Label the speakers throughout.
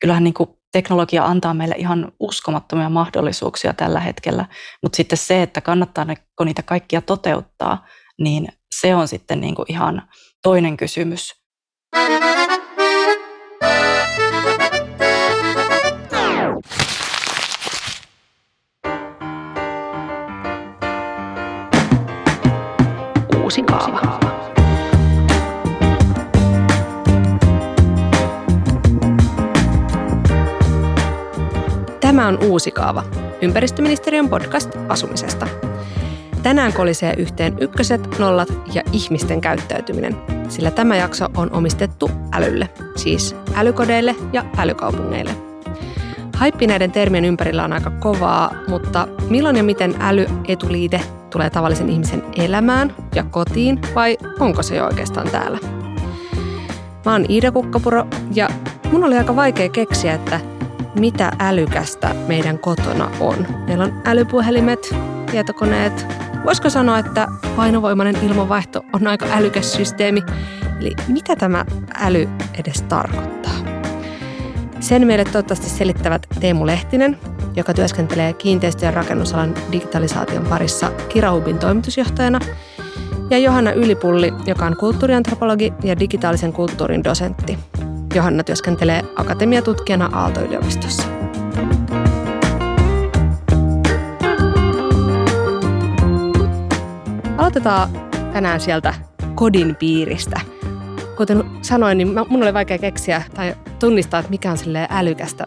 Speaker 1: kyllähän niin kuin teknologia antaa meille ihan uskomattomia mahdollisuuksia tällä hetkellä, mutta sitten se, että kannattaako niitä kaikkia toteuttaa, niin se on sitten niin kuin ihan toinen kysymys.
Speaker 2: Uusi kaava. Tämä on Uusi kaava, ympäristöministeriön podcast asumisesta. Tänään kolisee yhteen ykköset, nollat ja ihmisten käyttäytyminen, sillä tämä jakso on omistettu älylle, siis älykodeille ja älykaupungeille. Haippi näiden termien ympärillä on aika kovaa, mutta milloin ja miten älyetuliite tulee tavallisen ihmisen elämään ja kotiin vai onko se jo oikeastaan täällä? Mä oon Iida Kukkapuro ja mun oli aika vaikea keksiä, että mitä älykästä meidän kotona on. Meillä on älypuhelimet, tietokoneet. Voisiko sanoa, että painovoimainen ilmanvaihto on aika älykäs systeemi? Eli mitä tämä äly edes tarkoittaa? Sen meille toivottavasti selittävät Teemu Lehtinen, joka työskentelee kiinteistö- ja rakennusalan digitalisaation parissa Kirahubin toimitusjohtajana, ja Johanna Ylipulli, joka on kulttuuriantropologi ja digitaalisen kulttuurin dosentti. Johanna työskentelee akatemiatutkijana Aalto-yliopistossa. Aloitetaan tänään sieltä kodin piiristä. Kuten sanoin, niin mun oli vaikea keksiä tai tunnistaa, että mikä on älykästä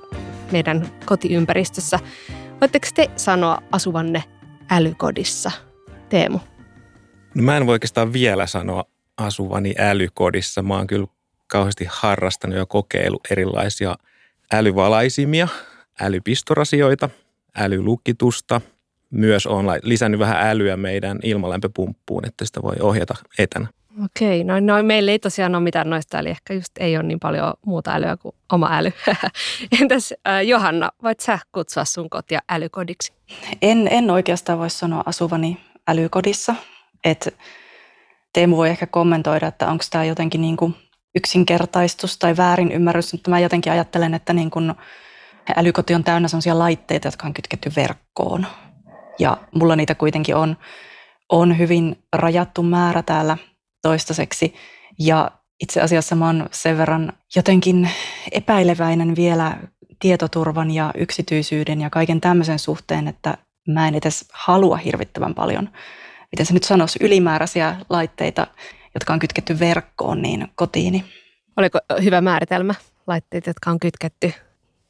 Speaker 2: meidän kotiympäristössä. Voitteko te sanoa asuvanne älykodissa? Teemu.
Speaker 3: No mä en voi oikeastaan vielä sanoa asuvani älykodissa. Mä oon kyllä kauheasti harrastanut ja kokeilu erilaisia älyvalaisimia, älypistorasioita, älylukitusta. Myös on lisännyt vähän älyä meidän ilmalämpöpumppuun, että sitä voi ohjata etänä.
Speaker 2: Okei, no, no meillä ei tosiaan ole mitään noista, eli ehkä just ei ole niin paljon muuta älyä kuin oma äly. Entäs äh, Johanna, voit sä kutsua sun kotia älykodiksi?
Speaker 1: En, en oikeastaan voi sanoa asuvani älykodissa. Et Teemu voi ehkä kommentoida, että onko tämä jotenkin niin kuin yksinkertaistus tai väärin ymmärrys, mutta mä jotenkin ajattelen, että niin kun älykoti on täynnä sellaisia laitteita, jotka on kytketty verkkoon. Ja mulla niitä kuitenkin on, on hyvin rajattu määrä täällä toistaiseksi. Ja itse asiassa mä oon sen verran jotenkin epäileväinen vielä tietoturvan ja yksityisyyden ja kaiken tämmöisen suhteen, että mä en edes halua hirvittävän paljon, miten se nyt sanoisi, ylimääräisiä laitteita jotka on kytketty verkkoon, niin kotiini.
Speaker 2: Oliko hyvä määritelmä, laitteet, jotka on kytketty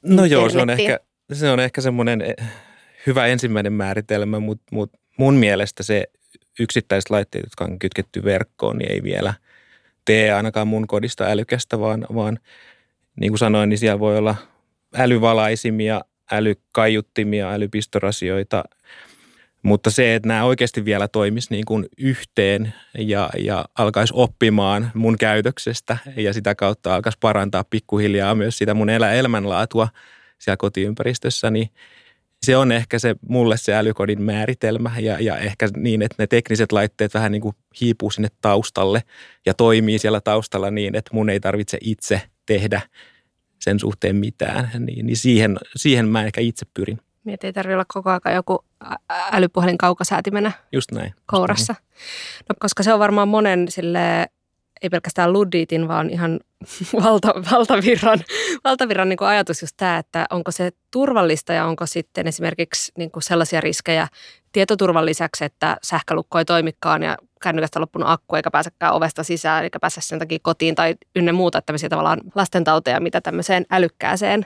Speaker 3: No joo, se on ehkä, se on ehkä semmoinen eh, hyvä ensimmäinen määritelmä, mutta, mutta mun mielestä se yksittäiset laitteet, jotka on kytketty verkkoon, niin ei vielä tee ainakaan mun kodista älykästä, vaan, vaan niin kuin sanoin, niin siellä voi olla älyvalaisimia, älykaiuttimia, älypistorasioita, mutta se, että nämä oikeasti vielä toimis niin kuin yhteen ja, ja alkaisi oppimaan mun käytöksestä ja sitä kautta alkaisi parantaa pikkuhiljaa myös sitä mun elä elämänlaatua siellä kotiympäristössä, niin se on ehkä se mulle se älykodin määritelmä ja, ja ehkä niin, että ne tekniset laitteet vähän niin kuin hiipuu sinne taustalle ja toimii siellä taustalla niin, että mun ei tarvitse itse tehdä sen suhteen mitään, niin, niin siihen, siihen mä ehkä itse pyrin.
Speaker 2: Niin, ei tarvitse olla koko ajan joku älypuhelin kaukosäätimenä
Speaker 3: just näin,
Speaker 2: kourassa. Just näin. No, koska se on varmaan monen sille ei pelkästään luddiitin, vaan ihan valta, valtavirran, valtavirran niin kuin ajatus just tämä, että onko se turvallista ja onko sitten esimerkiksi niin kuin sellaisia riskejä tietoturvan lisäksi, että sähkölukko ei toimikaan ja kännykästä loppunut akku eikä pääsekään ovesta sisään, eikä pääse sen takia kotiin tai ynnä muuta tämmöisiä tavallaan lastentauteja, mitä tämmöiseen älykkääseen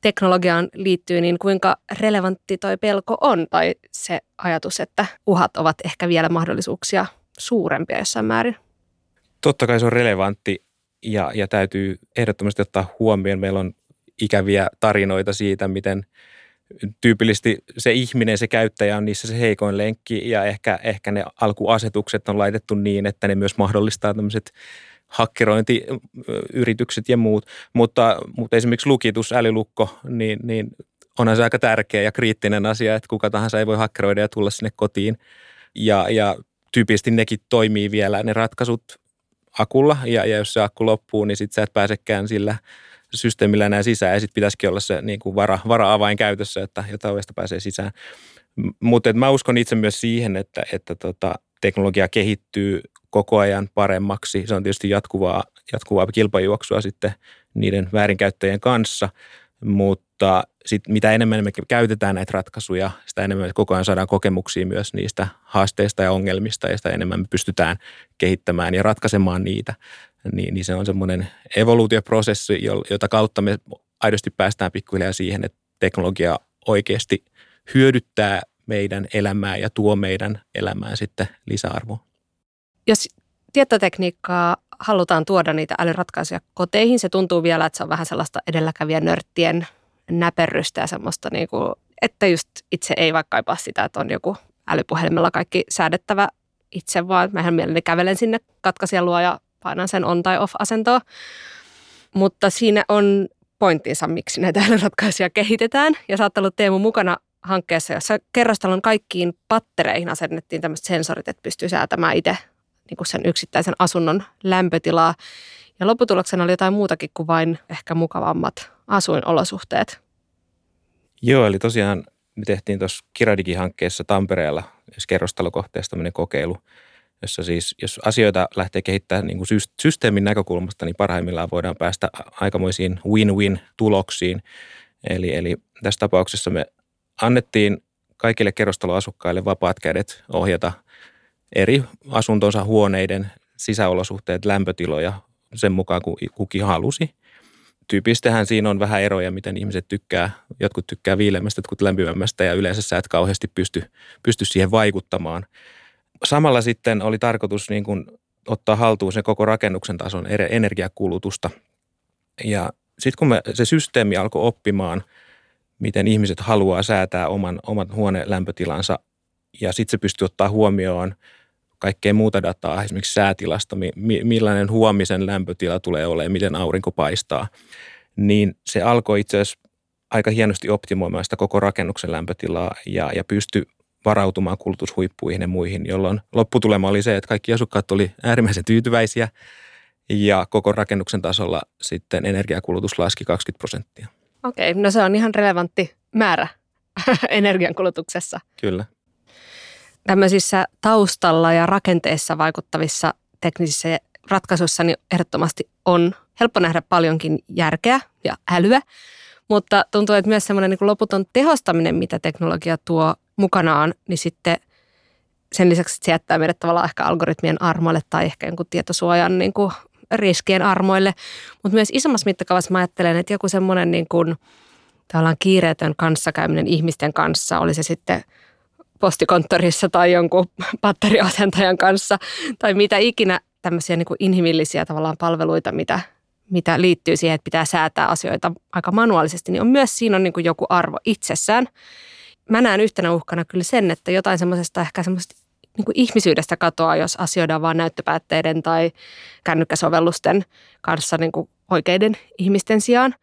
Speaker 2: teknologiaan liittyy, niin kuinka relevantti toi pelko on tai se ajatus, että uhat ovat ehkä vielä mahdollisuuksia suurempia jossain määrin?
Speaker 3: Totta kai se on relevantti ja, ja täytyy ehdottomasti ottaa huomioon. Meillä on ikäviä tarinoita siitä, miten tyypillisesti se ihminen, se käyttäjä on niissä se heikoin lenkki ja ehkä, ehkä ne alkuasetukset on laitettu niin, että ne myös mahdollistaa tämmöiset hakkerointiyritykset ja muut, mutta, mutta esimerkiksi lukitus, älylukko, niin, niin onhan se aika tärkeä ja kriittinen asia, että kuka tahansa ei voi hakkeroida ja tulla sinne kotiin. Ja, ja tyypillisesti nekin toimii vielä, ne ratkaisut akulla, ja, ja jos se akku loppuu, niin sitten sä et pääsekään sillä systeemillä nämä sisään ja sitten pitäisikin olla se niin kuin vara, vara-avain käytössä, että jota ovesta pääsee sisään. Mutta mä uskon itse myös siihen, että, että tota, teknologia kehittyy koko ajan paremmaksi. Se on tietysti jatkuvaa, jatkuvaa kilpajuoksua sitten niiden väärinkäyttäjien kanssa, mutta sit mitä enemmän me käytetään näitä ratkaisuja, sitä enemmän me koko ajan saadaan kokemuksia myös niistä haasteista ja ongelmista ja sitä enemmän me pystytään kehittämään ja ratkaisemaan niitä. Niin, niin se on semmoinen evoluutioprosessi, jota kautta me aidosti päästään pikkuhiljaa siihen, että teknologia oikeasti hyödyttää meidän elämää ja tuo meidän elämään sitten lisäarvoa.
Speaker 2: Jos tietotekniikkaa halutaan tuoda niitä älyratkaisuja koteihin, se tuntuu vielä, että se on vähän sellaista edelläkävijä nörttien näperrystä ja semmoista, niin kuin, että just itse ei vaikka kaipaa sitä, että on joku älypuhelimella kaikki säädettävä itse, vaan mä mielelläni kävelen sinne katkaisijan ja painan sen on tai off asentoa. Mutta siinä on pointtinsa, miksi näitä älyratkaisuja kehitetään. Ja sä oot ollut Teemu mukana hankkeessa, jossa kerrostalon kaikkiin pattereihin asennettiin tämmöiset sensorit, että pystyy säätämään itse niin kuin sen yksittäisen asunnon lämpötilaa. Ja lopputuloksena oli jotain muutakin kuin vain ehkä mukavammat asuinolosuhteet.
Speaker 3: Joo, eli tosiaan me tehtiin tuossa Kiradigi-hankkeessa Tampereella, kerrostalokohteessa tämmöinen kokeilu, jossa siis, jos asioita lähtee kehittämään niin kuin systeemin näkökulmasta, niin parhaimmillaan voidaan päästä aikamoisiin win-win tuloksiin. Eli, eli tässä tapauksessa me annettiin kaikille kerrostaloasukkaille vapaat kädet ohjata eri asuntonsa huoneiden sisäolosuhteet, lämpötiloja sen mukaan, kuin kukin halusi. Tyypistähän siinä on vähän eroja, miten ihmiset tykkää. Jotkut tykkää viileämmästä, jotkut lämpimämmästä ja yleensä sä et kauheasti pysty, pysty siihen vaikuttamaan. Samalla sitten oli tarkoitus niin kuin ottaa haltuun se koko rakennuksen tason energiakulutusta. Ja sitten kun me, se systeemi alkoi oppimaan – miten ihmiset haluaa säätää oman, oman huonelämpötilansa ja sitten se pystyy ottaa huomioon kaikkea muuta dataa, esimerkiksi säätilasta, mi, millainen huomisen lämpötila tulee olemaan, miten aurinko paistaa, niin se alkoi itse asiassa aika hienosti optimoimaan sitä koko rakennuksen lämpötilaa ja, ja pystyi varautumaan kulutushuippuihin ja muihin, jolloin lopputulema oli se, että kaikki asukkaat oli äärimmäisen tyytyväisiä ja koko rakennuksen tasolla sitten energiakulutus laski 20 prosenttia.
Speaker 2: Okei, no se on ihan relevantti määrä energiankulutuksessa.
Speaker 3: Kyllä.
Speaker 2: Tämmöisissä taustalla ja rakenteessa vaikuttavissa teknisissä ratkaisuissa niin ehdottomasti on helppo nähdä paljonkin järkeä ja älyä, mutta tuntuu, että myös semmoinen niin loputon tehostaminen, mitä teknologia tuo mukanaan, niin sitten sen lisäksi, että se jättää meidät tavallaan ehkä algoritmien armoille tai ehkä jonkun tietosuojan niin kuin riskien armoille. Mutta myös isommassa mittakaavassa mä ajattelen, että joku semmoinen niin kuin, tavallaan kiireetön kanssakäyminen ihmisten kanssa, oli se sitten postikonttorissa tai jonkun batteriasentajan kanssa tai mitä ikinä tämmöisiä niin kuin inhimillisiä tavallaan palveluita, mitä, mitä liittyy siihen, että pitää säätää asioita aika manuaalisesti, niin on myös siinä on niin kuin joku arvo itsessään. Mä näen yhtenä uhkana kyllä sen, että jotain semmoisesta ehkä semmoista niin kuin ihmisyydestä katoaa, jos asioidaan vain näyttöpäätteiden tai kännykkäsovellusten kanssa niin kuin oikeiden ihmisten sijaan.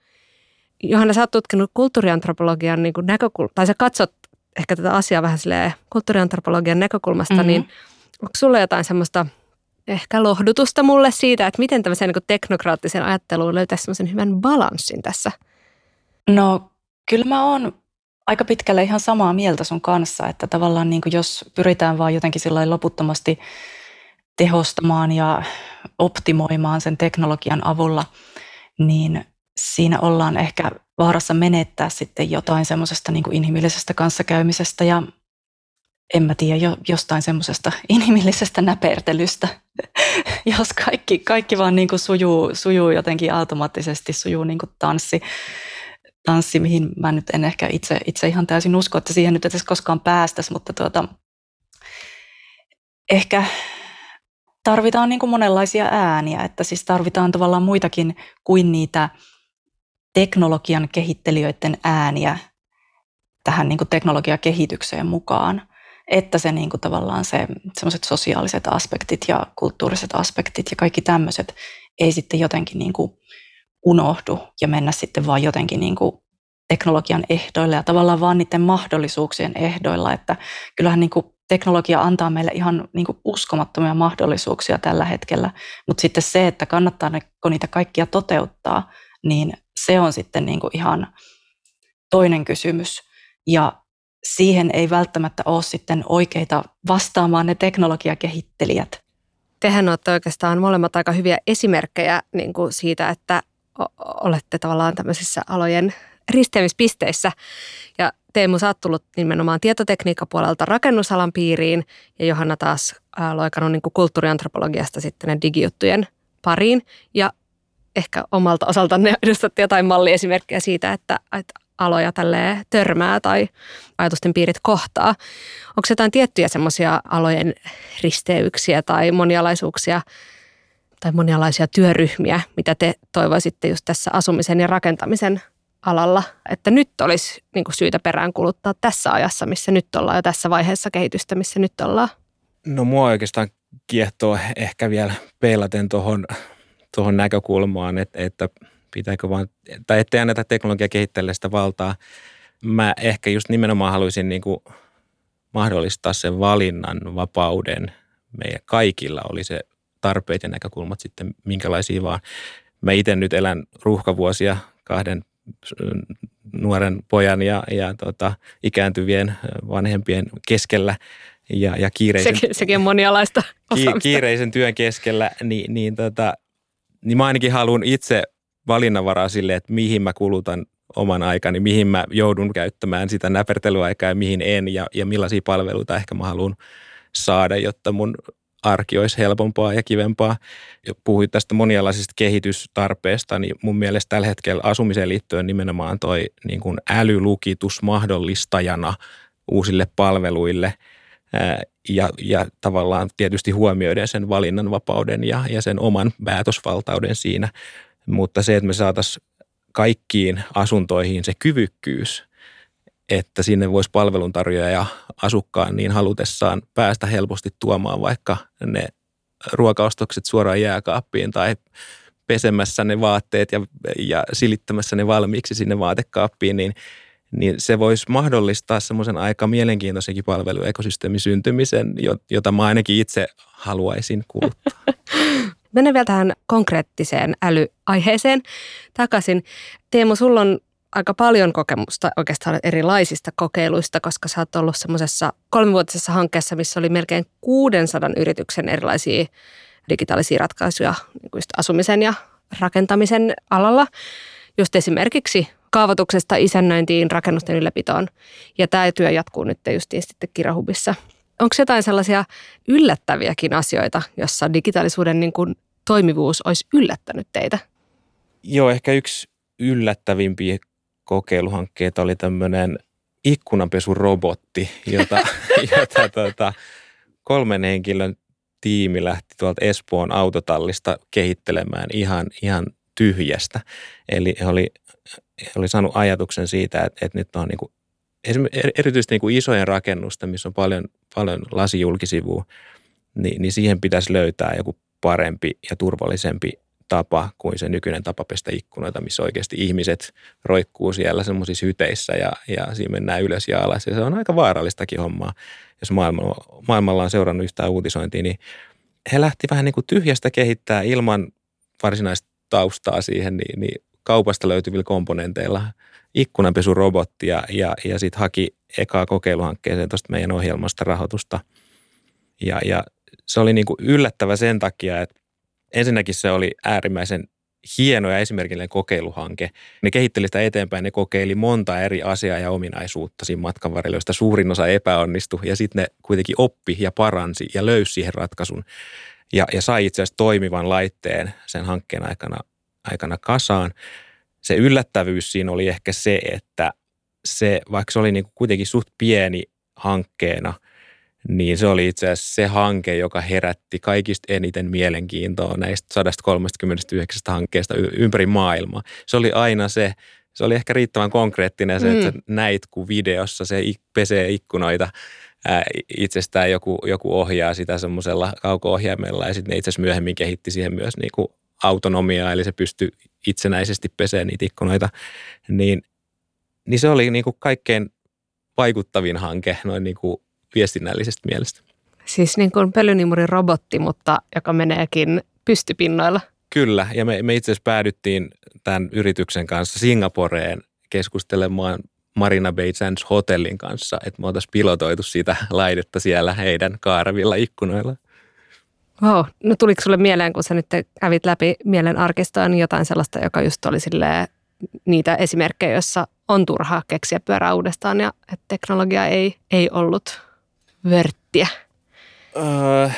Speaker 2: Johanna, sä oot tutkinut kulttuuriantropologian niin kuin tai sä katsot ehkä tätä asiaa vähän silleen kulttuuriantropologian näkökulmasta, mm-hmm. niin onko sulla jotain semmoista ehkä lohdutusta mulle siitä, että miten tämmöisen niin teknokraattisen ajatteluun löytäisi semmoisen hyvän balanssin tässä?
Speaker 1: No kyllä mä oon aika pitkälle ihan samaa mieltä sun kanssa, että tavallaan niin jos pyritään vaan jotenkin sillä loputtomasti tehostamaan ja optimoimaan sen teknologian avulla, niin siinä ollaan ehkä vaarassa menettää sitten jotain semmoisesta niin inhimillisestä kanssakäymisestä ja en mä tiedä, jo, jostain semmoisesta inhimillisestä näpertelystä, jos kaikki, kaikki vaan niin kuin sujuu, sujuu jotenkin automaattisesti, sujuu niin kuin tanssi tanssi, mihin mä nyt en ehkä itse, itse ihan täysin usko, että siihen nyt edes koskaan päästäisi, mutta tuota, ehkä tarvitaan niin kuin monenlaisia ääniä, että siis tarvitaan tavallaan muitakin kuin niitä teknologian kehittelijöiden ääniä tähän niin kuin teknologiakehitykseen mukaan, että se niin kuin tavallaan se semmoiset sosiaaliset aspektit ja kulttuuriset aspektit ja kaikki tämmöiset ei sitten jotenkin niin kuin unohdu ja mennä sitten vaan jotenkin niin kuin teknologian ehdoilla ja tavallaan vaan niiden mahdollisuuksien ehdoilla, että kyllähän niin kuin teknologia antaa meille ihan niin kuin uskomattomia mahdollisuuksia tällä hetkellä, mutta sitten se, että kannattaako niitä kaikkia toteuttaa, niin se on sitten niin kuin ihan toinen kysymys. Ja siihen ei välttämättä ole sitten oikeita vastaamaan ne teknologiakehittelijät.
Speaker 2: Tehän olette oikeastaan molemmat aika hyviä esimerkkejä niin kuin siitä, että olette tavallaan tämmöisissä alojen risteämispisteissä. Ja Teemu, sä oot tullut nimenomaan tietotekniikkapuolelta rakennusalan piiriin ja Johanna taas loikannut niin kulttuuriantropologiasta sitten ne digijuttujen pariin. Ja ehkä omalta osaltanne edustatte jotain malliesimerkkejä siitä, että, että aloja tälle törmää tai ajatusten piirit kohtaa. Onko jotain tiettyjä semmoisia alojen risteyksiä tai monialaisuuksia tai monialaisia työryhmiä, mitä te toivoisitte just tässä asumisen ja rakentamisen alalla, että nyt olisi niin kuin syytä perään kuluttaa tässä ajassa, missä nyt ollaan ja tässä vaiheessa kehitystä, missä nyt ollaan?
Speaker 3: No mua oikeastaan kiehtoo ehkä vielä peilaten tuohon tohon näkökulmaan, että, että pitääkö vaan, tai ettei anneta teknologia kehittää sitä valtaa. Mä ehkä just nimenomaan haluaisin niin kuin mahdollistaa sen valinnan vapauden meidän kaikilla, oli se tarpeet ja näkökulmat sitten minkälaisia vaan. Mä itse nyt elän ruuhkavuosia kahden nuoren pojan ja, ja tota, ikääntyvien vanhempien keskellä ja, ja kiireisen,
Speaker 2: sekin, sekin on monialaista
Speaker 3: ki, kiireisen työn keskellä, niin, niin, tota, niin mä ainakin haluan itse valinnanvaraa sille, että mihin mä kulutan oman aikani, mihin mä joudun käyttämään sitä näpertelyaikaa ja mihin en ja, ja millaisia palveluita ehkä mä haluan saada, jotta mun arki olisi helpompaa ja kivempaa. Ja puhuit tästä monialaisesta kehitystarpeesta, niin mun mielestä tällä hetkellä asumiseen liittyen nimenomaan toi niin kuin älylukitus mahdollistajana uusille palveluille ja, ja tavallaan tietysti huomioiden sen valinnanvapauden ja, ja sen oman päätösvaltauden siinä. Mutta se, että me saataisiin kaikkiin asuntoihin se kyvykkyys – että sinne voisi palveluntarjoaja asukkaan niin halutessaan päästä helposti tuomaan vaikka ne ruokaostokset suoraan jääkaappiin tai pesemässä ne vaatteet ja, ja silittämässä ne valmiiksi sinne vaatekaappiin, niin, niin se voisi mahdollistaa semmoisen aika mielenkiintoisenkin palveluekosysteemin syntymisen, jota mä ainakin itse haluaisin kuluttaa.
Speaker 2: Mennään vielä tähän konkreettiseen älyaiheeseen takaisin. Teemu, sulla on aika paljon kokemusta oikeastaan erilaisista kokeiluista, koska sä oot ollut semmoisessa kolmivuotisessa hankkeessa, missä oli melkein 600 yrityksen erilaisia digitaalisia ratkaisuja niin kuin asumisen ja rakentamisen alalla. Just esimerkiksi kaavoituksesta isännöintiin, rakennusten ylläpitoon. Ja tämä työ jatkuu nyt just sitten Kirahubissa. Onko jotain sellaisia yllättäviäkin asioita, jossa digitaalisuuden niin kuin toimivuus olisi yllättänyt teitä?
Speaker 3: Joo, ehkä yksi yllättävimpiä kokeiluhankkeita oli tämmöinen ikkunanpesurobotti, jota, jota tuota, kolmen henkilön tiimi lähti tuolta Espoon autotallista kehittelemään ihan, ihan tyhjästä. Eli he oli, oli saanut ajatuksen siitä, että, että nyt on niin kuin, erityisesti niin kuin isojen rakennusten, missä on paljon, paljon lasijulkisivua, niin, niin siihen pitäisi löytää joku parempi ja turvallisempi tapa kuin se nykyinen tapa pestä ikkunoita, missä oikeasti ihmiset roikkuu siellä semmoisissa hyteissä ja, ja siinä mennään ylös ja alas. Ja se on aika vaarallistakin hommaa, jos maailmalla, maailmalla on seurannut yhtään uutisointia, niin he lähti vähän niin kuin tyhjästä kehittää ilman varsinaista taustaa siihen, niin, niin kaupasta löytyvillä komponenteilla ikkunanpesurobottia ja, ja sitten haki ekaa kokeiluhankkeeseen tuosta meidän ohjelmasta rahoitusta. Ja, ja se oli niin kuin yllättävä sen takia, että Ensinnäkin se oli äärimmäisen hieno ja esimerkillinen kokeiluhanke. Ne kehitteli sitä eteenpäin, ne kokeili monta eri asiaa ja ominaisuutta siinä matkan varrella, joista suurin osa epäonnistui ja sitten ne kuitenkin oppi ja paransi ja löysi siihen ratkaisun ja, ja sai itse asiassa toimivan laitteen sen hankkeen aikana, aikana kasaan. Se yllättävyys siinä oli ehkä se, että se, vaikka se oli niin kuin kuitenkin suht pieni hankkeena – niin se oli itse asiassa se hanke, joka herätti kaikista eniten mielenkiintoa näistä 139 hankkeesta ympäri maailmaa. Se oli aina se, se oli ehkä riittävän konkreettinen se, mm. että näit, kun videossa se pesee ikkunoita ää, itsestään joku, joku ohjaa sitä semmoisella kauko-ohjaimella ja sitten ne itse asiassa myöhemmin kehitti siihen myös niin kuin autonomiaa, eli se pystyi itsenäisesti pesee niitä ikkunoita, niin, niin se oli niin kuin kaikkein vaikuttavin hanke noin niin kuin viestinnällisestä mielestä.
Speaker 2: Siis niin kuin pölynimurin robotti, mutta joka meneekin pystypinnoilla.
Speaker 3: Kyllä, ja me, me itse asiassa päädyttiin tämän yrityksen kanssa Singaporeen keskustelemaan Marina Bay Sands hotellin kanssa, että me oltaisiin pilotoitu sitä laitetta siellä heidän kaaravilla ikkunoilla.
Speaker 2: Wow. No tuliko sulle mieleen, kun sä nyt kävit läpi mielen arkistoa, niin jotain sellaista, joka just oli niitä esimerkkejä, joissa on turhaa keksiä pyörää uudestaan ja että teknologia ei, ei ollut vörttiä?
Speaker 3: Öö,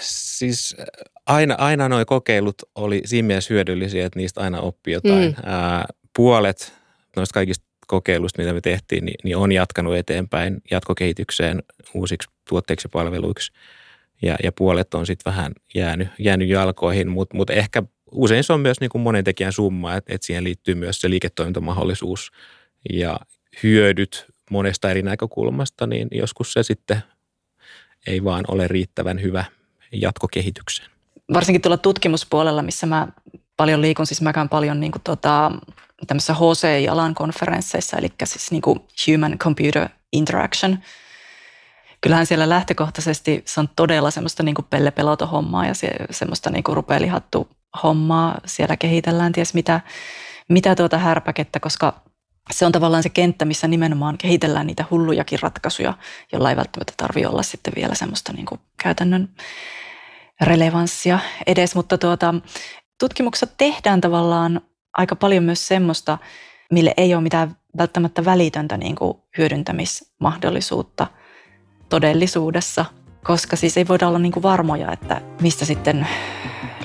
Speaker 3: siis aina, aina nuo kokeilut oli siinä mielessä hyödyllisiä, että niistä aina oppi jotain. Mm. Ää, puolet noista kaikista kokeiluista, mitä me tehtiin, niin, niin on jatkanut eteenpäin jatkokehitykseen uusiksi tuotteiksi ja palveluiksi. Ja, ja puolet on sitten vähän jäänyt, jäänyt jalkoihin, mutta mut ehkä usein se on myös niin kuin monen tekijän summa, että, että siihen liittyy myös se liiketoimintamahdollisuus ja hyödyt monesta eri näkökulmasta, niin joskus se sitten ei vaan ole riittävän hyvä jatkokehitykseen.
Speaker 1: Varsinkin tuolla tutkimuspuolella, missä mä paljon liikun, siis mä käyn paljon niin kuin tota, tämmöisissä HCI-alan konferensseissa, eli siis niin kuin Human Computer Interaction. Kyllähän siellä lähtökohtaisesti se on todella semmoista niin kuin pellepeloto-hommaa ja se, semmoista niin kuin rupealihattu hommaa. Siellä kehitellään ties mitä, mitä tuota härpäkettä, koska se on tavallaan se kenttä, missä nimenomaan kehitellään niitä hullujakin ratkaisuja, jolla ei välttämättä tarvitse olla sitten vielä semmoista niin kuin käytännön relevanssia edes, mutta tuota, tutkimuksessa tehdään tavallaan aika paljon myös semmoista, mille ei ole mitään välttämättä välitöntä niin kuin hyödyntämismahdollisuutta todellisuudessa, koska siis ei voida olla niin kuin varmoja, että mistä sitten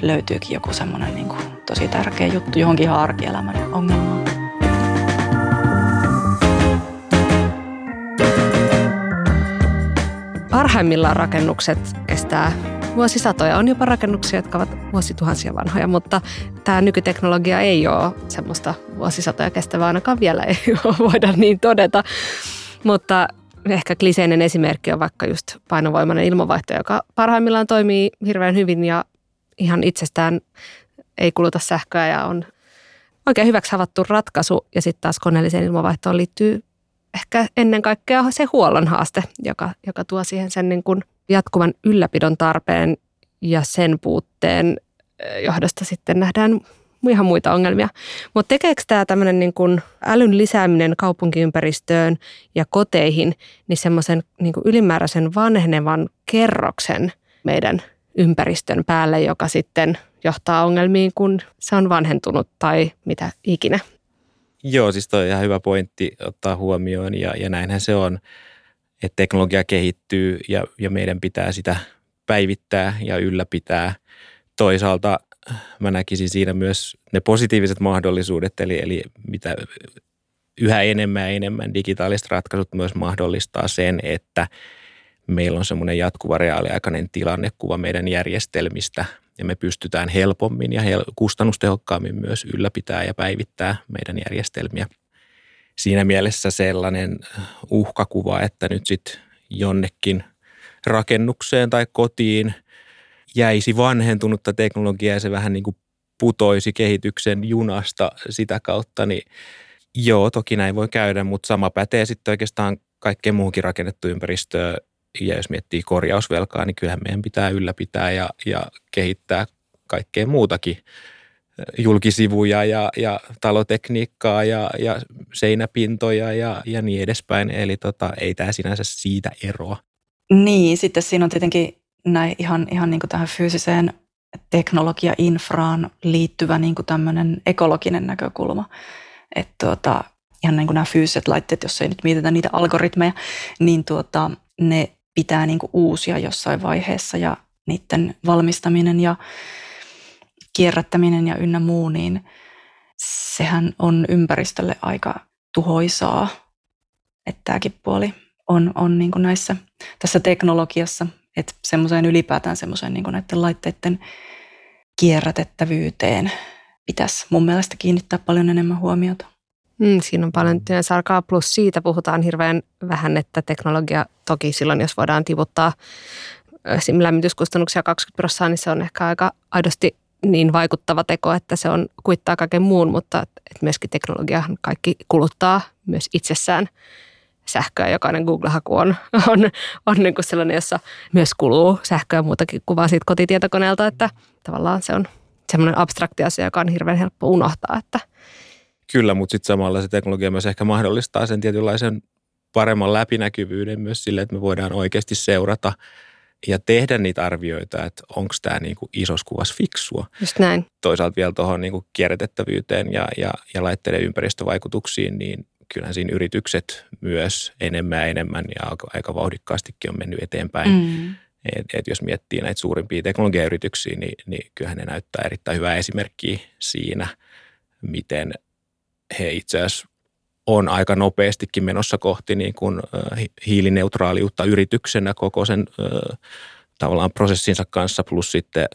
Speaker 1: löytyykin joku semmoinen niin kuin tosi tärkeä juttu johonkin ihan arkielämän ongelmaan.
Speaker 2: Parhaimmillaan rakennukset kestää vuosisatoja. On jopa rakennuksia, jotka ovat vuosituhansia vanhoja, mutta tämä nykyteknologia ei ole semmoista vuosisatoja kestävää, ainakaan vielä ei voida niin todeta. Mutta ehkä kliseinen esimerkki on vaikka just painovoimainen ilmanvaihto, joka parhaimmillaan toimii hirveän hyvin ja ihan itsestään ei kuluta sähköä ja on oikein hyväksi havaittu ratkaisu. Ja sitten taas koneelliseen ilmanvaihtoon liittyy ehkä ennen kaikkea se huollon haaste, joka, joka tuo siihen sen niin kuin jatkuvan ylläpidon tarpeen ja sen puutteen johdosta sitten nähdään ihan muita ongelmia. Mutta tekeekö tämä tämmöinen niin kuin älyn lisääminen kaupunkiympäristöön ja koteihin niin semmoisen niin ylimääräisen vanhenevan kerroksen meidän ympäristön päälle, joka sitten johtaa ongelmiin, kun se on vanhentunut tai mitä ikinä?
Speaker 3: Joo, siis toi on ihan hyvä pointti ottaa huomioon ja, ja näinhän se on, että teknologia kehittyy ja, ja meidän pitää sitä päivittää ja ylläpitää. Toisaalta mä näkisin siinä myös ne positiiviset mahdollisuudet, eli, eli mitä yhä enemmän ja enemmän digitaaliset ratkaisut myös mahdollistaa sen, että meillä on semmoinen jatkuva reaaliaikainen tilannekuva meidän järjestelmistä ja me pystytään helpommin ja hel- kustannustehokkaammin myös ylläpitää ja päivittää meidän järjestelmiä. Siinä mielessä sellainen uhkakuva, että nyt sitten jonnekin rakennukseen tai kotiin jäisi vanhentunutta teknologiaa ja se vähän niin kuin putoisi kehityksen junasta sitä kautta, niin joo, toki näin voi käydä, mutta sama pätee sitten oikeastaan kaikkeen muuhunkin rakennettu ympäristöön ja jos miettii korjausvelkaa, niin kyllähän meidän pitää ylläpitää ja, ja kehittää kaikkea muutakin julkisivuja ja, ja talotekniikkaa ja, ja seinäpintoja ja, ja niin edespäin. Eli tota, ei tämä sinänsä siitä eroa.
Speaker 1: Niin, sitten siinä on tietenkin näin ihan, ihan niin kuin tähän fyysiseen teknologia-infraan liittyvä niin kuin tämmöinen ekologinen näkökulma. Että tuota, ihan niin kuin nämä fyysiset laitteet, jos ei nyt mietitä niitä algoritmeja, niin tuota, ne pitää niin kuin uusia jossain vaiheessa ja niiden valmistaminen ja kierrättäminen ja ynnä muu, niin sehän on ympäristölle aika tuhoisaa. Että tämäkin puoli on, on niin kuin näissä, tässä teknologiassa, että semmoiseen ylipäätään semmoiseen niin näiden laitteiden kierrätettävyyteen pitäisi mun mielestä kiinnittää paljon enemmän huomiota.
Speaker 2: Mm, siinä on paljon työn sarkaa, plus siitä puhutaan hirveän vähän, että teknologia toki silloin, jos voidaan tivuttaa lämmityskustannuksia 20 prosenttia, niin se on ehkä aika aidosti niin vaikuttava teko, että se on kuittaa kaiken muun, mutta että myöskin teknologia kaikki kuluttaa myös itsessään sähköä. Jokainen Google-haku on, on, on niin kuin sellainen, jossa myös kuluu sähköä muutakin kuin vaan siitä kotitietokoneelta, että tavallaan se on semmoinen abstrakti asia, joka on hirveän helppo unohtaa. Että.
Speaker 3: Kyllä, mutta sitten samalla se teknologia myös ehkä mahdollistaa sen tietynlaisen paremman läpinäkyvyyden myös sille, että me voidaan oikeasti seurata ja tehdä niitä arvioita, että onko tämä niinku isossa kuvassa fiksua.
Speaker 2: Just näin.
Speaker 3: Toisaalta vielä tuohon niinku kierrätettävyyteen ja, ja, ja laitteiden ympäristövaikutuksiin, niin kyllähän siinä yritykset myös enemmän ja enemmän ja aika, aika vauhdikkaastikin on mennyt eteenpäin. Mm. Et, et jos miettii näitä suurimpia teknologiayrityksiä, niin, niin kyllähän ne näyttää erittäin hyvää esimerkkiä siinä, miten he itse asiassa on aika nopeastikin menossa kohti niin kuin hiilineutraaliutta yrityksenä koko sen tavallaan prosessinsa kanssa, plus sitten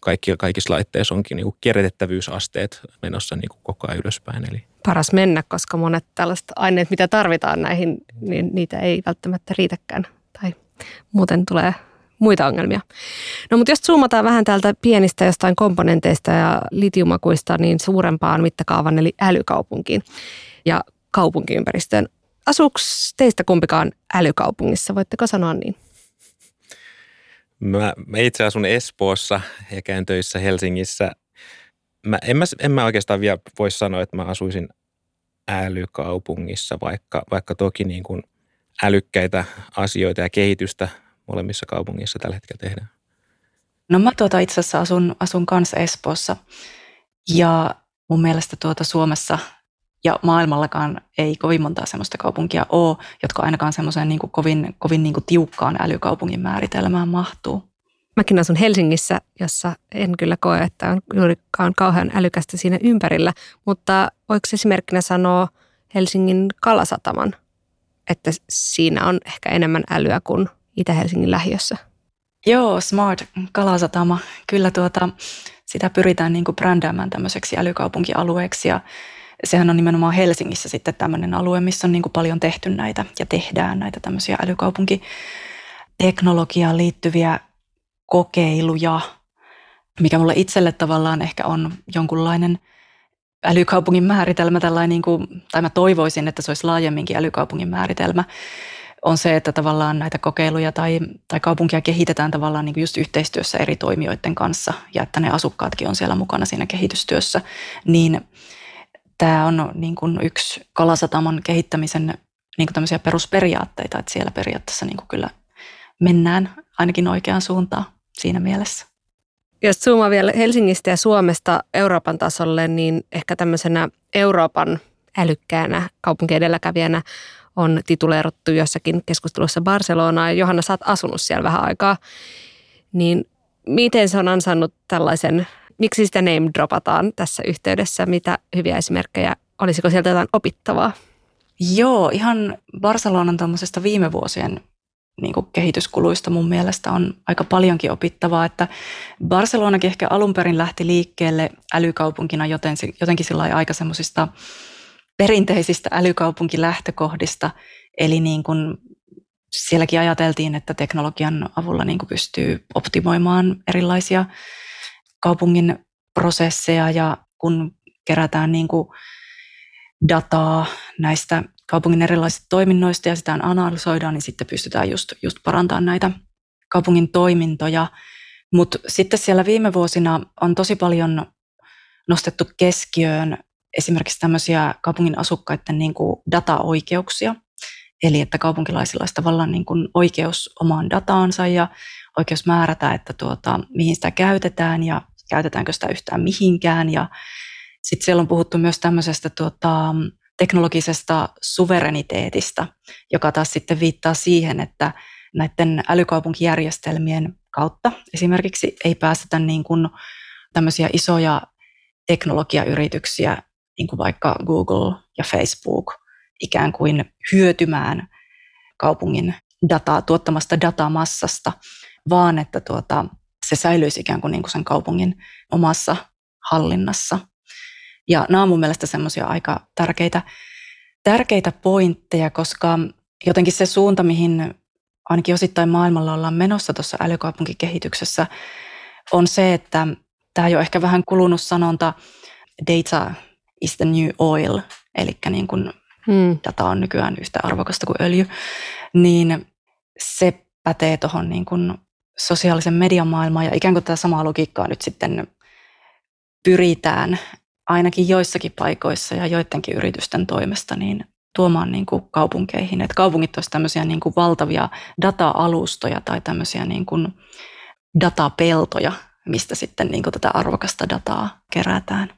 Speaker 3: kaikki, kaikissa laitteissa onkin niin kierrätettävyysasteet menossa niin kuin koko ajan ylöspäin. Eli.
Speaker 2: Paras mennä, koska monet tällaiset aineet, mitä tarvitaan näihin, niin niitä ei välttämättä riitäkään. Tai muuten tulee muita ongelmia. No mutta jos zoomataan vähän täältä pienistä jostain komponenteista ja litiumakuista niin suurempaan mittakaavan eli älykaupunkiin ja kaupunkiympäristöön. Asuuko teistä kumpikaan älykaupungissa? Voitteko sanoa niin?
Speaker 3: Mä, mä itse asun Espoossa ja käyn töissä Helsingissä. Mä, en, mä, en mä oikeastaan vielä voi sanoa, että mä asuisin älykaupungissa, vaikka, vaikka toki niin kuin älykkäitä asioita ja kehitystä molemmissa kaupungissa tällä hetkellä tehdään.
Speaker 1: No mä tuota itse asiassa asun, asun kanssa Espoossa ja mun mielestä tuota Suomessa ja maailmallakaan ei kovin montaa sellaista kaupunkia ole, jotka ainakaan semmoiseen niin kovin, kovin niin kuin tiukkaan älykaupungin määritelmään mahtuu.
Speaker 2: Mäkin asun Helsingissä, jossa en kyllä koe, että on juurikaan kauhean älykästä siinä ympärillä, mutta voiko esimerkkinä sanoa Helsingin kalasataman, että siinä on ehkä enemmän älyä kuin Itä-Helsingin lähiössä?
Speaker 1: Joo, Smart kalasatama. Kyllä tuota, sitä pyritään niin kuin brändäämään tämmöiseksi älykaupunkialueeksi ja sehän on nimenomaan Helsingissä sitten tämmöinen alue, missä on niin kuin paljon tehty näitä ja tehdään näitä tämmöisiä älykaupunkiteknologiaan liittyviä kokeiluja, mikä mulle itselle tavallaan ehkä on jonkunlainen älykaupungin määritelmä, tällainen niin kuin, tai mä toivoisin, että se olisi laajemminkin älykaupungin määritelmä, on se, että tavallaan näitä kokeiluja tai, tai kaupunkia kehitetään tavallaan niin kuin just yhteistyössä eri toimijoiden kanssa ja että ne asukkaatkin on siellä mukana siinä kehitystyössä, niin tämä on niin kuin yksi Kalasatamon kehittämisen niin kuin perusperiaatteita, että siellä periaatteessa niin kuin kyllä mennään ainakin oikeaan suuntaan siinä mielessä.
Speaker 2: Jos zoomaa vielä Helsingistä ja Suomesta Euroopan tasolle, niin ehkä tämmöisenä Euroopan älykkäänä kaupunkiedelläkävijänä on tituleerottu jossakin keskustelussa Barcelonaa. Johanna, sä oot asunut siellä vähän aikaa. Niin miten se on ansainnut tällaisen miksi sitä name dropataan tässä yhteydessä? Mitä hyviä esimerkkejä? Olisiko sieltä jotain opittavaa?
Speaker 1: Joo, ihan Barcelonan tuommoisesta viime vuosien niin kuin kehityskuluista mun mielestä on aika paljonkin opittavaa, että Barcelonakin ehkä alun perin lähti liikkeelle älykaupunkina joten, jotenkin sillä aika semmoisista perinteisistä älykaupunkilähtökohdista, eli niin kuin sielläkin ajateltiin, että teknologian avulla niin kuin pystyy optimoimaan erilaisia kaupungin prosesseja ja kun kerätään niin kuin dataa näistä kaupungin erilaisista toiminnoista ja sitä analysoidaan, niin sitten pystytään just, just parantamaan näitä kaupungin toimintoja. Mutta sitten siellä viime vuosina on tosi paljon nostettu keskiöön esimerkiksi tämmöisiä kaupungin asukkaiden niin kuin dataoikeuksia. Eli että kaupunkilaisilla olisi tavallaan niin kuin oikeus omaan dataansa ja oikeus määrätä, että tuota, mihin sitä käytetään ja käytetäänkö sitä yhtään mihinkään. Ja sitten siellä on puhuttu myös tämmöisestä tuota, teknologisesta suvereniteetista, joka taas sitten viittaa siihen, että näiden älykaupunkijärjestelmien kautta esimerkiksi ei päästetä niin kuin tämmöisiä isoja teknologiayrityksiä, niin kuin vaikka Google ja Facebook, ikään kuin hyötymään kaupungin dataa, tuottamasta datamassasta, vaan että tuota, se säilyisi ikään kuin, niin kuin sen kaupungin omassa hallinnassa. Ja nämä on mun mielestä semmoisia aika tärkeitä, tärkeitä pointteja, koska jotenkin se suunta, mihin ainakin osittain maailmalla ollaan menossa tuossa älykaupunkikehityksessä, on se, että tämä jo ehkä vähän kulunut sanonta data is the new oil, eli niin kuin hmm. data on nykyään yhtä arvokasta kuin öljy, niin se pätee tuohon niin kuin sosiaalisen median maailmaan ja ikään kuin tätä samaa logiikkaa nyt sitten pyritään ainakin joissakin paikoissa ja joidenkin yritysten toimesta niin tuomaan niin kuin kaupunkeihin. Että kaupungit olisivat tämmöisiä niin kuin valtavia data-alustoja tai tämmöisiä niin kuin datapeltoja, mistä sitten niin kuin tätä arvokasta dataa kerätään.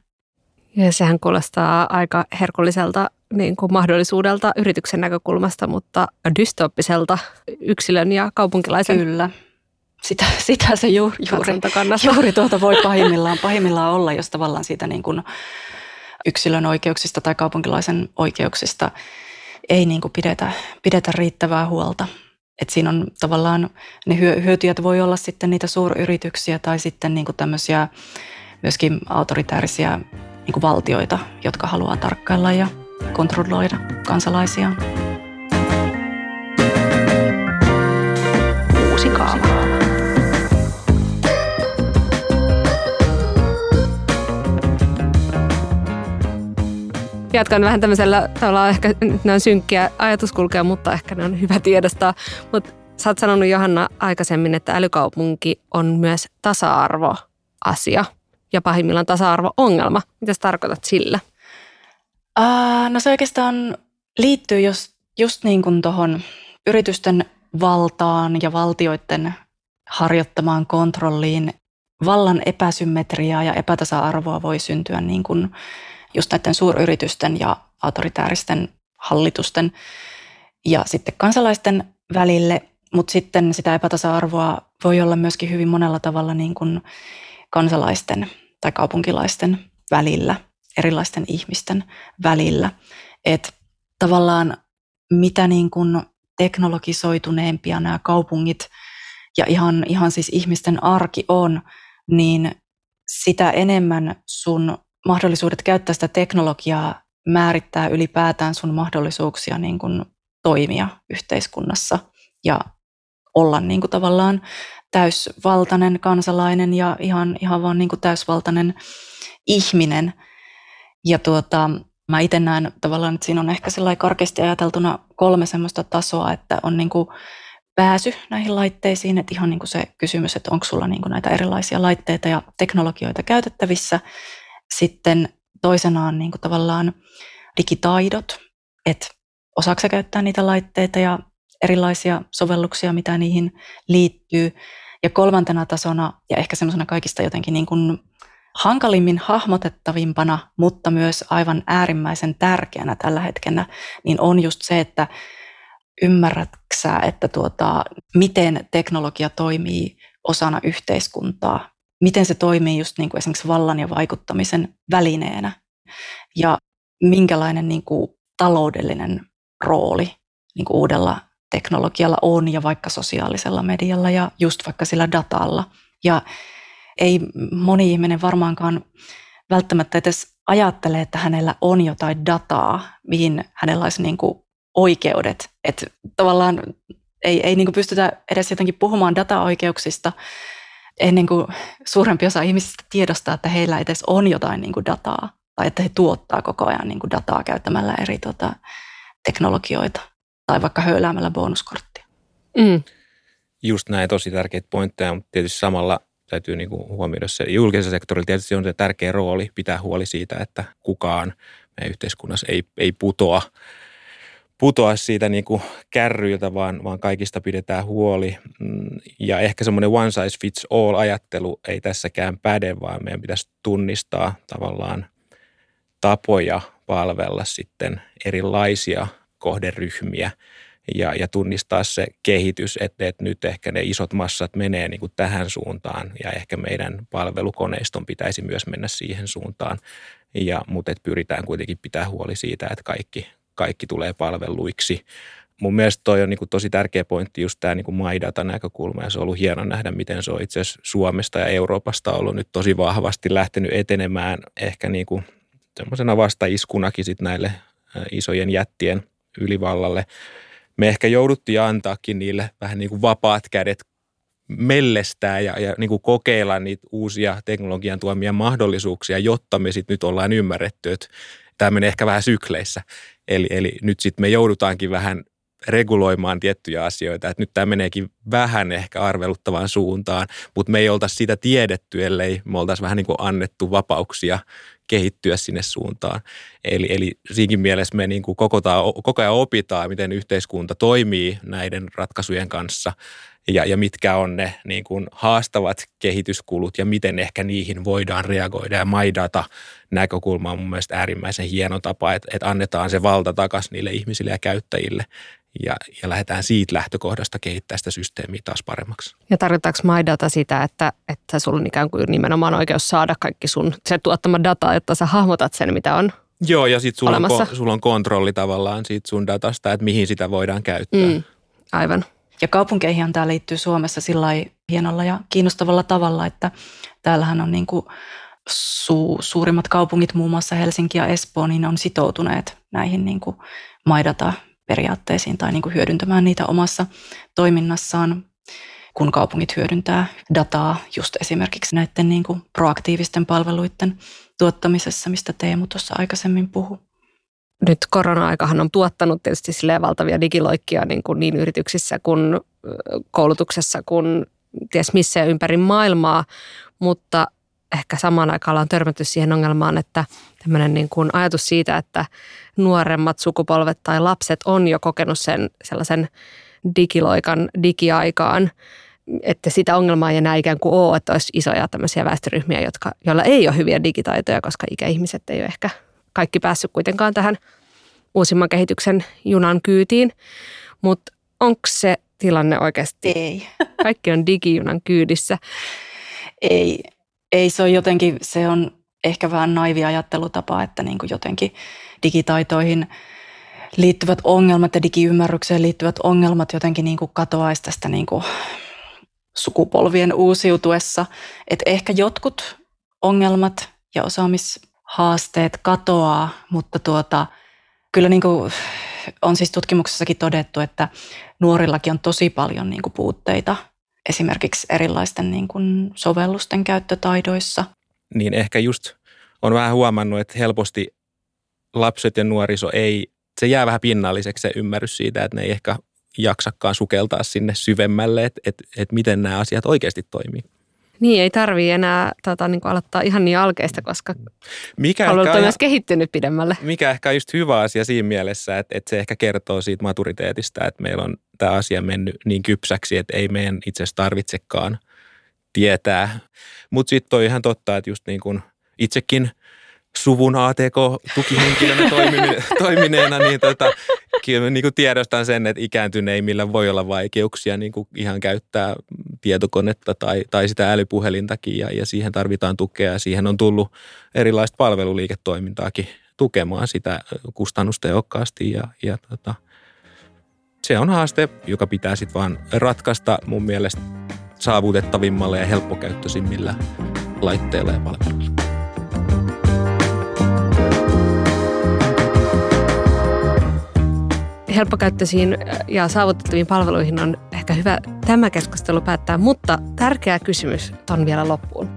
Speaker 2: Ja sehän kuulostaa aika herkulliselta niin kuin mahdollisuudelta yrityksen näkökulmasta, mutta dystoppiselta yksilön ja kaupunkilaisen
Speaker 1: Kyllä. Sitä, sitä se juuri, juuri, juuri tuota voi pahimmillaan, pahimmillaan olla, jos tavallaan siitä niin kuin yksilön oikeuksista tai kaupunkilaisen oikeuksista ei niin kuin pidetä, pidetä riittävää huolta. Et siinä on tavallaan, ne hyötyjät voi olla sitten niitä suuryrityksiä tai sitten niin kuin tämmöisiä myöskin autoritäärisiä niin kuin valtioita, jotka haluaa tarkkailla ja kontrolloida kansalaisiaan.
Speaker 2: Uusi kaava. Jatkan vähän tämmöisellä tavalla ehkä ne on synkkiä ajatuskulkea, mutta ehkä ne on hyvä tiedostaa. Mutta sä oot sanonut Johanna aikaisemmin, että älykaupunki on myös tasa-arvoasia ja pahimmillaan tasa-arvo-ongelma. Mitä sä tarkoitat sillä?
Speaker 1: Uh, no se oikeastaan liittyy just, just niin kuin tuohon yritysten valtaan ja valtioiden harjoittamaan kontrolliin. Vallan epäsymmetriaa ja epätasa-arvoa voi syntyä niin kuin just näiden suuryritysten ja autoritääristen hallitusten ja sitten kansalaisten välille, mutta sitten sitä epätasa-arvoa voi olla myöskin hyvin monella tavalla niin kuin kansalaisten tai kaupunkilaisten välillä, erilaisten ihmisten välillä. Että tavallaan mitä niin kuin teknologisoituneempia nämä kaupungit ja ihan, ihan siis ihmisten arki on, niin sitä enemmän sun mahdollisuudet käyttää sitä teknologiaa määrittää ylipäätään sun mahdollisuuksia niin kuin toimia yhteiskunnassa ja olla niin kuin tavallaan täysvaltainen kansalainen ja ihan, ihan vaan niin kuin täysvaltainen ihminen. Ja tuota, mä itse näen tavallaan, että siinä on ehkä sellainen karkeasti ajateltuna kolme semmoista tasoa, että on niin kuin pääsy näihin laitteisiin, että ihan niin kuin se kysymys, että onko sulla niin kuin näitä erilaisia laitteita ja teknologioita käytettävissä. Sitten toisena on niin kuin tavallaan digitaidot, että osaako käyttää niitä laitteita ja erilaisia sovelluksia, mitä niihin liittyy. Ja kolmantena tasona, ja ehkä semmoisena kaikista jotenkin niin kuin hankalimmin hahmotettavimpana, mutta myös aivan äärimmäisen tärkeänä tällä hetkellä, niin on just se, että ymmärrätkö että tuota, miten teknologia toimii osana yhteiskuntaa, miten se toimii just niin kuin esimerkiksi vallan ja vaikuttamisen välineenä ja minkälainen niin kuin taloudellinen rooli niin kuin uudella teknologialla on ja vaikka sosiaalisella medialla ja just vaikka sillä datalla. Ja ei moni ihminen varmaankaan välttämättä edes ajattele, että hänellä on jotain dataa, mihin hänellä olisi niin kuin oikeudet. Että tavallaan ei, ei niin kuin pystytä edes jotenkin puhumaan dataoikeuksista ennen kuin suurempi osa ihmisistä tiedostaa, että heillä edes on jotain niin kuin dataa tai että he tuottaa koko ajan niin kuin dataa käyttämällä eri tota, teknologioita tai vaikka höyläämällä bonuskorttia.
Speaker 3: Mm. Just näin, tosi tärkeitä pointteja, mutta tietysti samalla täytyy niin kuin huomioida se julkisella sektorilla tietysti on se tärkeä rooli pitää huoli siitä, että kukaan meidän yhteiskunnassa ei, ei putoa, putoa siitä niin kuin kärryiltä, vaan, vaan kaikista pidetään huoli. Mm, ja ehkä semmoinen one size fits all ajattelu ei tässäkään päde, vaan meidän pitäisi tunnistaa tavallaan tapoja palvella sitten erilaisia kohderyhmiä ja, ja tunnistaa se kehitys, että, että nyt ehkä ne isot massat menee niin kuin tähän suuntaan ja ehkä meidän palvelukoneiston pitäisi myös mennä siihen suuntaan. Ja, mutta pyritään kuitenkin pitää huoli siitä, että kaikki, kaikki tulee palveluiksi. Mun mielestä toi on niin kuin tosi tärkeä pointti just tämä niin MyData näkökulma ja se on ollut hieno nähdä, miten se on itse asiassa Suomesta ja Euroopasta ollut nyt tosi vahvasti lähtenyt etenemään ehkä niin kuin semmoisena vastaiskunakin sit näille isojen jättien ylivallalle. Me ehkä jouduttiin antaakin niille vähän niin kuin vapaat kädet mellestää ja, ja niin kuin kokeilla niitä uusia teknologian tuomia mahdollisuuksia, jotta me sitten nyt ollaan ymmärretty, että tämä menee ehkä vähän sykleissä. Eli, eli nyt sitten me joudutaankin vähän reguloimaan tiettyjä asioita. Että nyt tämä meneekin vähän ehkä arveluttavaan suuntaan, mutta me ei oltaisi sitä tiedetty, ellei me oltaisiin vähän niin kuin annettu vapauksia kehittyä sinne suuntaan. Eli, eli siinkin mielessä me niin kuin koko ajan opitaan, miten yhteiskunta toimii näiden ratkaisujen kanssa ja, ja mitkä on ne niin kuin haastavat kehityskulut ja miten ehkä niihin voidaan reagoida. Ja maidata näkökulma on mun mielestä äärimmäisen hieno tapa, että, että annetaan se valta takaisin niille ihmisille ja käyttäjille ja, ja lähdetään siitä lähtökohdasta kehittää sitä systeemiä taas paremmaksi.
Speaker 2: Ja tarkoittaako MyData sitä, että, että sulla on ikään kuin nimenomaan oikeus saada kaikki sun se tuottama data, jotta sä hahmotat sen, mitä on
Speaker 3: Joo, ja sitten sulla, on, sulla on kontrolli tavallaan siitä sun datasta, että mihin sitä voidaan käyttää. Mm,
Speaker 2: aivan.
Speaker 1: Ja kaupunkeihin tämä liittyy Suomessa sillä hienolla ja kiinnostavalla tavalla, että täällähän on niin kuin su, suurimmat kaupungit, muun muassa Helsinki ja Espoo, niin on sitoutuneet näihin niin kuin maidata periaatteisiin tai niin kuin hyödyntämään niitä omassa toiminnassaan, kun kaupungit hyödyntää dataa just esimerkiksi näiden niin kuin proaktiivisten palveluiden tuottamisessa, mistä Teemu tuossa aikaisemmin puhui
Speaker 2: nyt korona-aikahan on tuottanut tietysti valtavia digiloikkia niin, kuin niin yrityksissä kuin koulutuksessa kuin ties missä ympäri maailmaa, mutta ehkä samaan aikaan ollaan törmätty siihen ongelmaan, että tämmöinen niin kuin ajatus siitä, että nuoremmat sukupolvet tai lapset on jo kokenut sen sellaisen digiloikan digiaikaan, että sitä ongelmaa ei enää ikään kuin ole, että olisi isoja tämmöisiä väestöryhmiä, jotka, joilla ei ole hyviä digitaitoja, koska ikäihmiset ei ole ehkä kaikki päässyt kuitenkaan tähän uusimman kehityksen junan kyytiin. Mutta onko se tilanne oikeasti?
Speaker 1: Ei.
Speaker 2: Kaikki on digijunan kyydissä.
Speaker 1: Ei, ei se on jotenkin, se on ehkä vähän naivi ajattelutapa, että niin kuin jotenkin digitaitoihin liittyvät ongelmat ja digiymmärrykseen liittyvät ongelmat jotenkin niin kuin katoaisi tästä niin kuin sukupolvien uusiutuessa. Että ehkä jotkut ongelmat ja osaamishaasteet katoaa, mutta tuota, kyllä niin kuin on siis tutkimuksessakin todettu, että nuorillakin on tosi paljon niin kuin puutteita esimerkiksi erilaisten niin kuin sovellusten käyttötaidoissa.
Speaker 3: Niin ehkä just on vähän huomannut, että helposti lapset ja nuoriso ei, se jää vähän pinnalliseksi se ymmärrys siitä, että ne ei ehkä jaksakaan sukeltaa sinne syvemmälle, että, että, että miten nämä asiat oikeasti toimii.
Speaker 2: Niin, ei tarvii enää tota, niin aloittaa ihan niin alkeista, koska mikä on myös kehittynyt pidemmälle.
Speaker 3: Mikä ehkä on just hyvä asia siinä mielessä, että, että se ehkä kertoo siitä maturiteetista, että meillä on tämä asia mennyt niin kypsäksi, että ei meidän itse asiassa tarvitsekaan tietää. Mutta sitten on ihan totta, että just niin kuin itsekin – suvun ATK-tukihenkilönä toimineena, niin tota, kyllä niin kuin tiedostan sen, että ikääntyneimmillä voi olla vaikeuksia niin kuin ihan käyttää tietokonetta tai, tai sitä älypuhelintakin ja, ja siihen tarvitaan tukea. Siihen on tullut erilaista palveluliiketoimintaakin tukemaan sitä kustannustehokkaasti ja, ja tota, se on haaste, joka pitää sitten vaan ratkaista mun mielestä saavutettavimmalla ja helppokäyttöisimmillä laitteilla ja palveluilla.
Speaker 2: Helppokäyttöisiin ja saavutettaviin palveluihin on ehkä hyvä tämä keskustelu päättää, mutta tärkeä kysymys on vielä loppuun.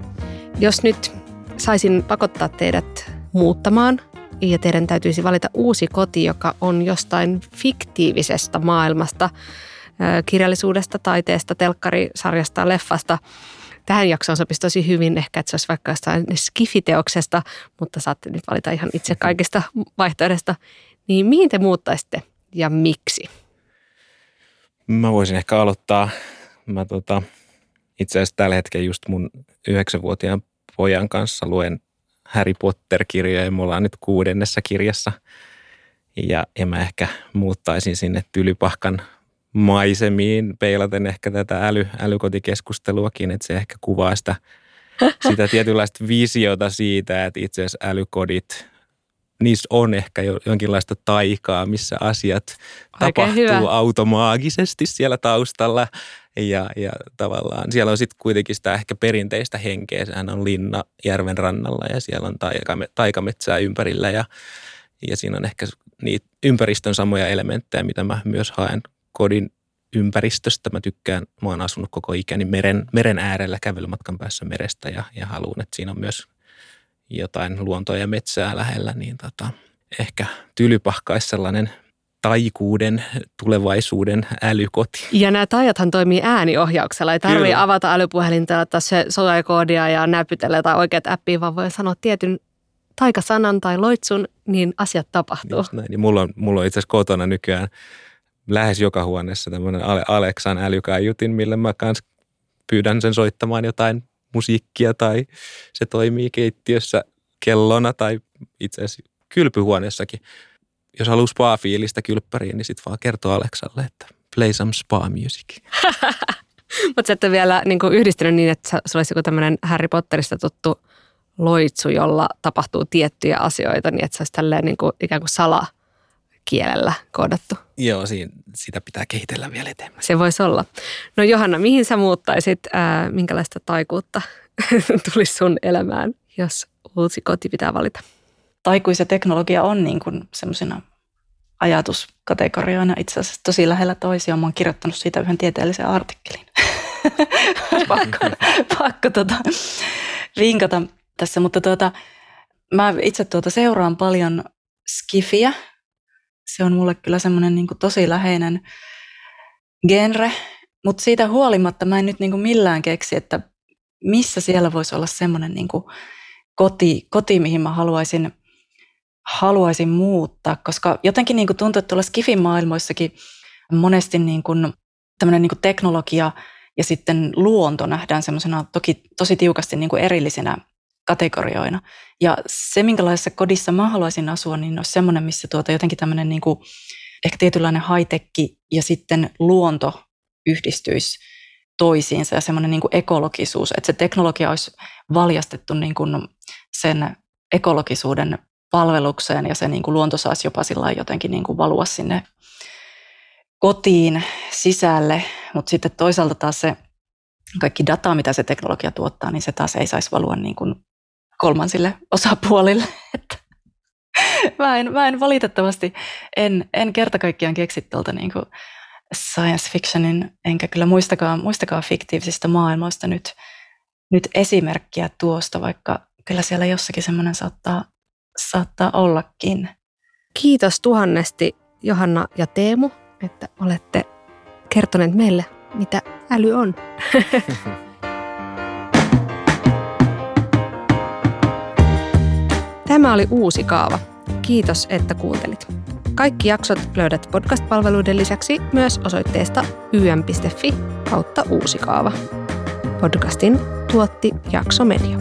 Speaker 2: Jos nyt saisin pakottaa teidät muuttamaan ja teidän täytyisi valita uusi koti, joka on jostain fiktiivisesta maailmasta, kirjallisuudesta, taiteesta, telkkarisarjasta, leffasta. Tähän jaksoon sopisi tosi hyvin ehkä, että se olisi vaikka jostain skifiteoksesta, mutta saatte nyt valita ihan itse kaikista vaihtoehdosta. Niin mihin te muuttaisitte ja miksi?
Speaker 3: Mä voisin ehkä aloittaa. Mä tota, itse asiassa tällä hetkellä just mun yhdeksänvuotiaan pojan kanssa luen Harry Potter-kirjoja ja me ollaan nyt kuudennessa kirjassa. Ja, ja mä ehkä muuttaisin sinne Tylypahkan maisemiin peilaten ehkä tätä äly, älykotikeskusteluakin, että se ehkä kuvaa sitä, sitä tietynlaista visiota siitä, että itse asiassa älykodit niissä on ehkä jo jonkinlaista taikaa, missä asiat Oikein tapahtuu hyvä. automaagisesti siellä taustalla. Ja, ja tavallaan siellä on sitten kuitenkin sitä ehkä perinteistä henkeä. Sehän on linna järven rannalla ja siellä on taikame, taikametsää ympärillä ja, ja siinä on ehkä niitä ympäristön samoja elementtejä, mitä mä myös haen kodin ympäristöstä. Mä tykkään, mä oon asunut koko ikäni meren, meren äärellä kävelymatkan päässä merestä ja, ja haluan, että siinä on myös jotain luontoa ja metsää lähellä, niin tota, ehkä tylypahka olisi sellainen taikuuden tulevaisuuden älykoti.
Speaker 2: Ja nämä taijathan toimii ääniohjauksella. Ei tarvitse avata älypuhelinta, ottaa se koodia ja näpytellä tai oikeat appia, vaan voi sanoa tietyn taikasanan tai loitsun, niin asiat tapahtuu.
Speaker 3: Just näin. Ja mulla on, mulla on itse asiassa kotona nykyään lähes joka huoneessa tämmöinen Aleksan älykaiutin, millä mä kans pyydän sen soittamaan jotain musiikkia tai se toimii keittiössä kellona tai itse asiassa kylpyhuoneessakin. Jos haluaa spa-fiilistä kylppäriin, niin sitten vaan kertoo Aleksalle, että play some spa music.
Speaker 2: Mutta sä et vielä niin yhdistynyt niin, että se olisi joku tämmöinen Harry Potterista tuttu loitsu, jolla tapahtuu tiettyjä asioita, niin että se olisi tälleen niin kuin, ikään kuin sala kielellä koodattu.
Speaker 3: Joo, siinä, sitä pitää kehitellä vielä eteenpäin.
Speaker 2: Se voisi olla. No Johanna, mihin sä muuttaisit, ää, minkälaista taikuutta tulisi sun elämään, jos uusi koti pitää valita?
Speaker 1: Taikuus ja teknologia on niin kuin semmoisena ajatuskategorioina itse asiassa tosi lähellä toisiaan. Mä oon kirjoittanut siitä yhden tieteellisen artikkelin. pakko pakko tota, vinkata tässä, mutta tuota, mä itse tuota seuraan paljon skifiä. Se on mulle kyllä semmoinen niin tosi läheinen genre, mutta siitä huolimatta mä en nyt niin kuin millään keksi, että missä siellä voisi olla semmoinen niin koti, koti, mihin mä haluaisin, haluaisin muuttaa, koska jotenkin niin kuin tuntuu, että tuolla skifin maailmoissakin monesti niin kuin tämmöinen niin kuin teknologia ja sitten luonto nähdään semmoisena toki tosi tiukasti niin kuin erillisinä kategorioina. Ja se, minkälaisessa kodissa mä haluaisin asua, niin olisi semmoinen, missä tuota jotenkin tämmöinen niin kuin, ehkä tietynlainen high ja sitten luonto yhdistyisi toisiinsa ja semmoinen niin kuin ekologisuus, että se teknologia olisi valjastettu niin kuin sen ekologisuuden palvelukseen ja se niin kuin luonto saisi jopa sillä jotenkin niin kuin valua sinne kotiin sisälle, mutta sitten toisaalta taas se kaikki data, mitä se teknologia tuottaa, niin se taas ei saisi valua niin kuin kolmansille osapuolille. Että mä, en, mä en valitettavasti, en, en kerta kaikkiaan keksi tuolta niin kuin science fictionin, enkä kyllä muistakaan, muistakaan fiktiivisistä maailmoista nyt, nyt esimerkkiä tuosta, vaikka kyllä siellä jossakin semmoinen saattaa, saattaa ollakin.
Speaker 2: Kiitos tuhannesti Johanna ja Teemu, että olette kertoneet meille, mitä äly on. Tämä oli uusi kaava. Kiitos, että kuuntelit. Kaikki jaksot löydät podcast-palveluiden lisäksi myös osoitteesta ym.fi kautta uusi kaava. Podcastin tuotti Jakso Media.